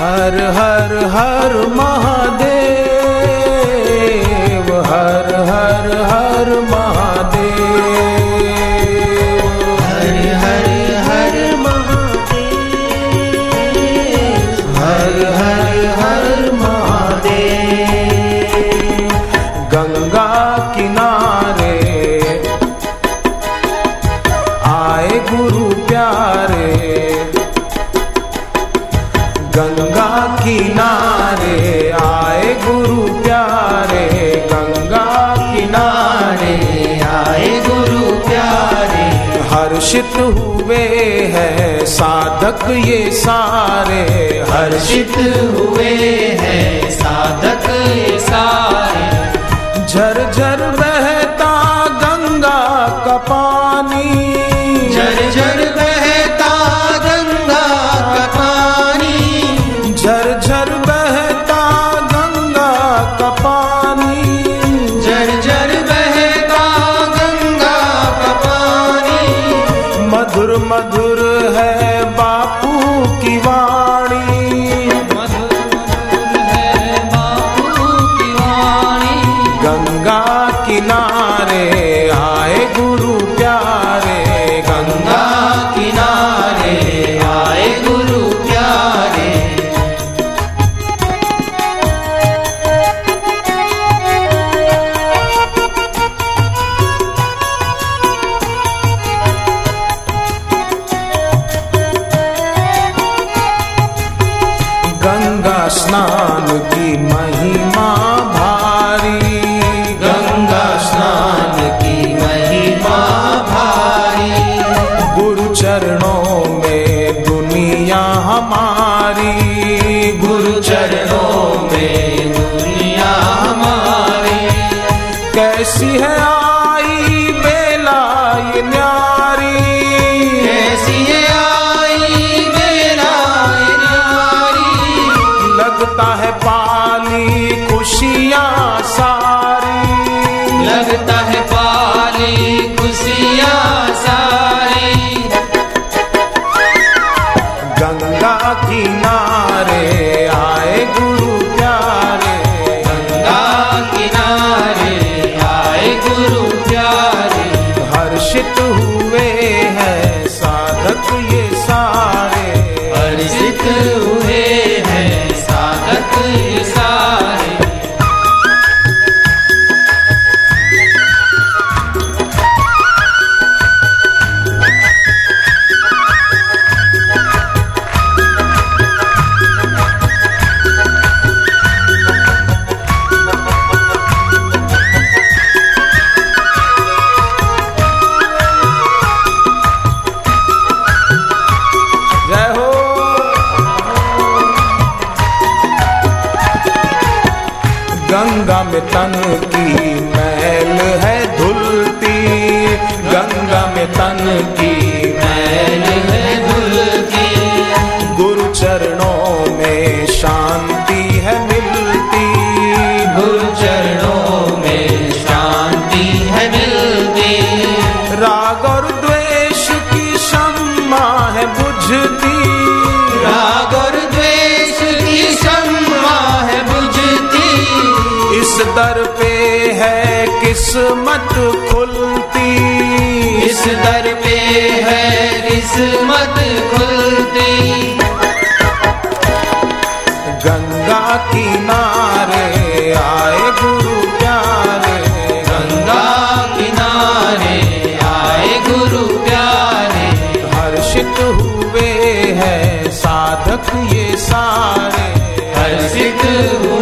हर हर हर महादेव हर्षित हुए हैं। साधक ये सारे हर्षित हुए हैं। साधक ये सारे लगता है पाली खुशियाँ सारी। लगता है पाली खुशियाँ सारी। गंगा किनारे आए गुरु प्यारे। गंगा किनारे आए गुरु प्यारे। हर्षित हुए की मैल है धुलती गुरु चरणों में शांति है मिलती। गुरु चरणों में शांति है मिलती। राग और द्वेष की क्षमा है बुझती। राग और द्वेष की क्षमा है बुझती। इस दर पे है किस्मत खुलती। इस दर किस्मत खुलती। गंगा किनारे आए गुरु प्यारे। गंगा किनारे आए गुरु प्यारे। हर्षित हुए हैं साधक ये सारे। हर्षित हुए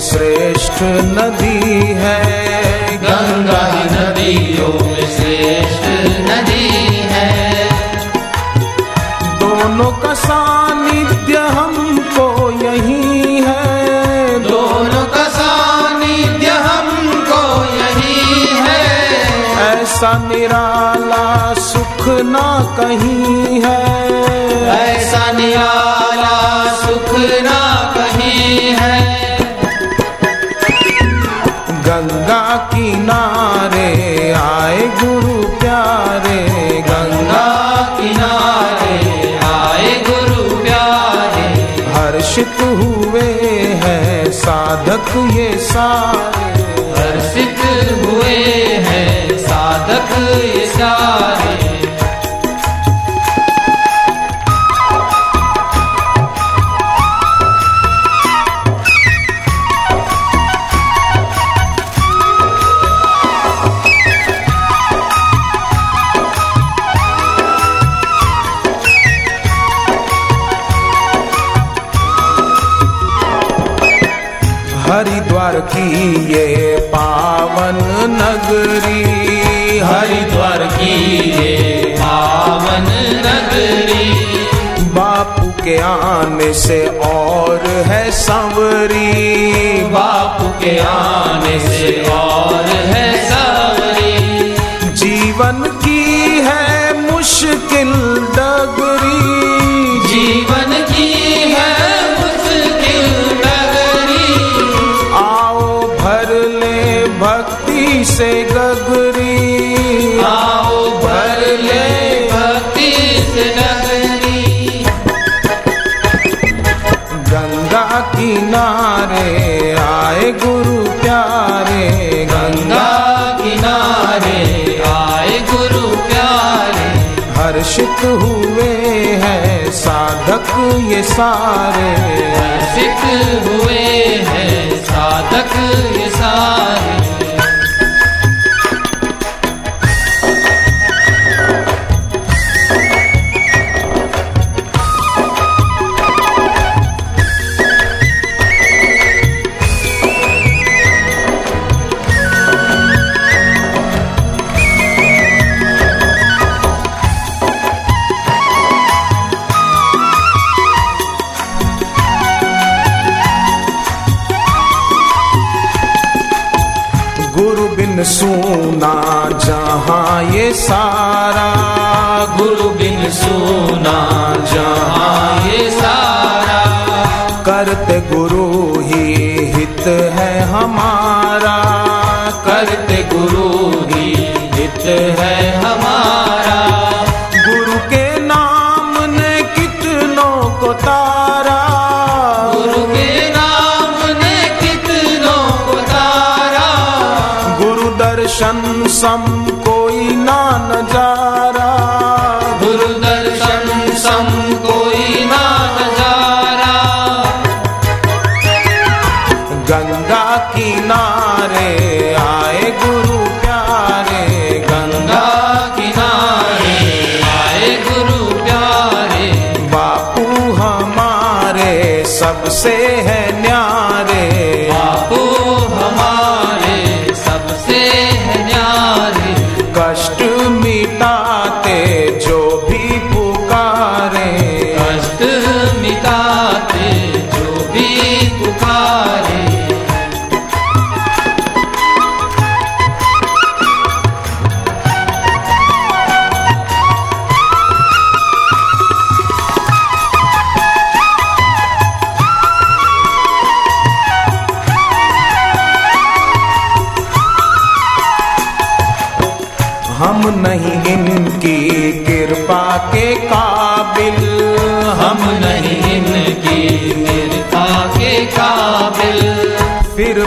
श्रेष्ठ नदी है। गंगा ही नदियों में श्रेष्ठ नदी है। दोनों का सानिध्य हमको यही है। दोनों का सानिध्य हमको यही है। ऐसा निराला सुख ना कहीं है। ऐसा निराला सुख ना हर्षित हुए हैं साधक ये सारे। हर्षित हुए हैं। हरिद्वार की ये पावन नगरी। हरिद्वार की ये पावन नगरी। बापू के आने से और है संवरी। बापू के आने से और है सवरी। जीवन की है मुश्किल डगरी। जीवन भक्ति से गगरी। आओ भर ले भक्ति से नगरी गंगा किनारे आए गुरु प्यारे। गंगा गंगा किनारे आए गुरु प्यारे। हर्षित हुए हैं साधक ये सारे। हर्षित हुए हैं साधक ये सारे। सूना जहाँ ये सारा। गुरु बिन सुना जहाँ ये सारा। करते गुरु ही हित है हमारा। करते गुरु ही हित है हमारा। दर्शन सम कोई ना नज़ारा। गुरु दर्शन सम कोई ना नज़ारा। गंगा किनारे आए गुरु प्यारे। गंगा गंगा किनारे आए गुरु प्यारे। बापू हमारे सबसे है न्यारे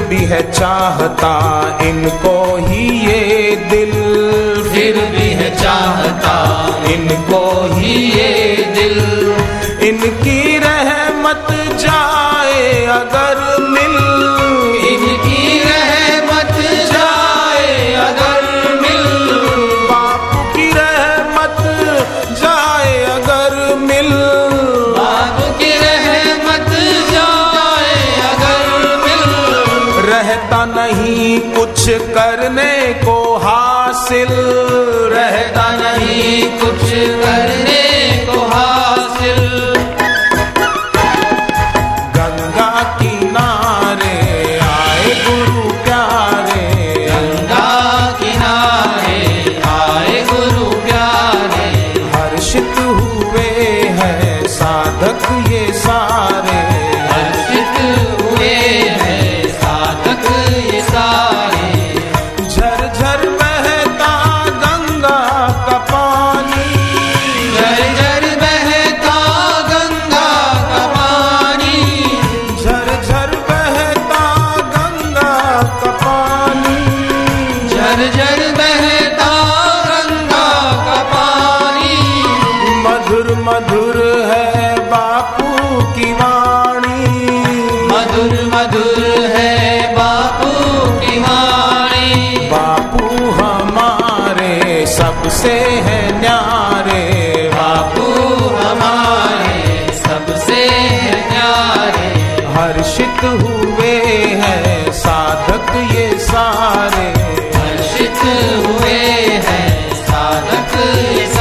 भी है चाहता, इनको ही ये दिल। फिर भी है चाहता, इनको ही ये दिल। करने को हासिल। मधुर मधुर है बापू की वाणी। बापू हमारे सबसे है न्यारे। बापू हमारे सबसे है न्यारे। हर्षित हुए हैं साधक ये सारे। हर्षित हुए हैं साधक ये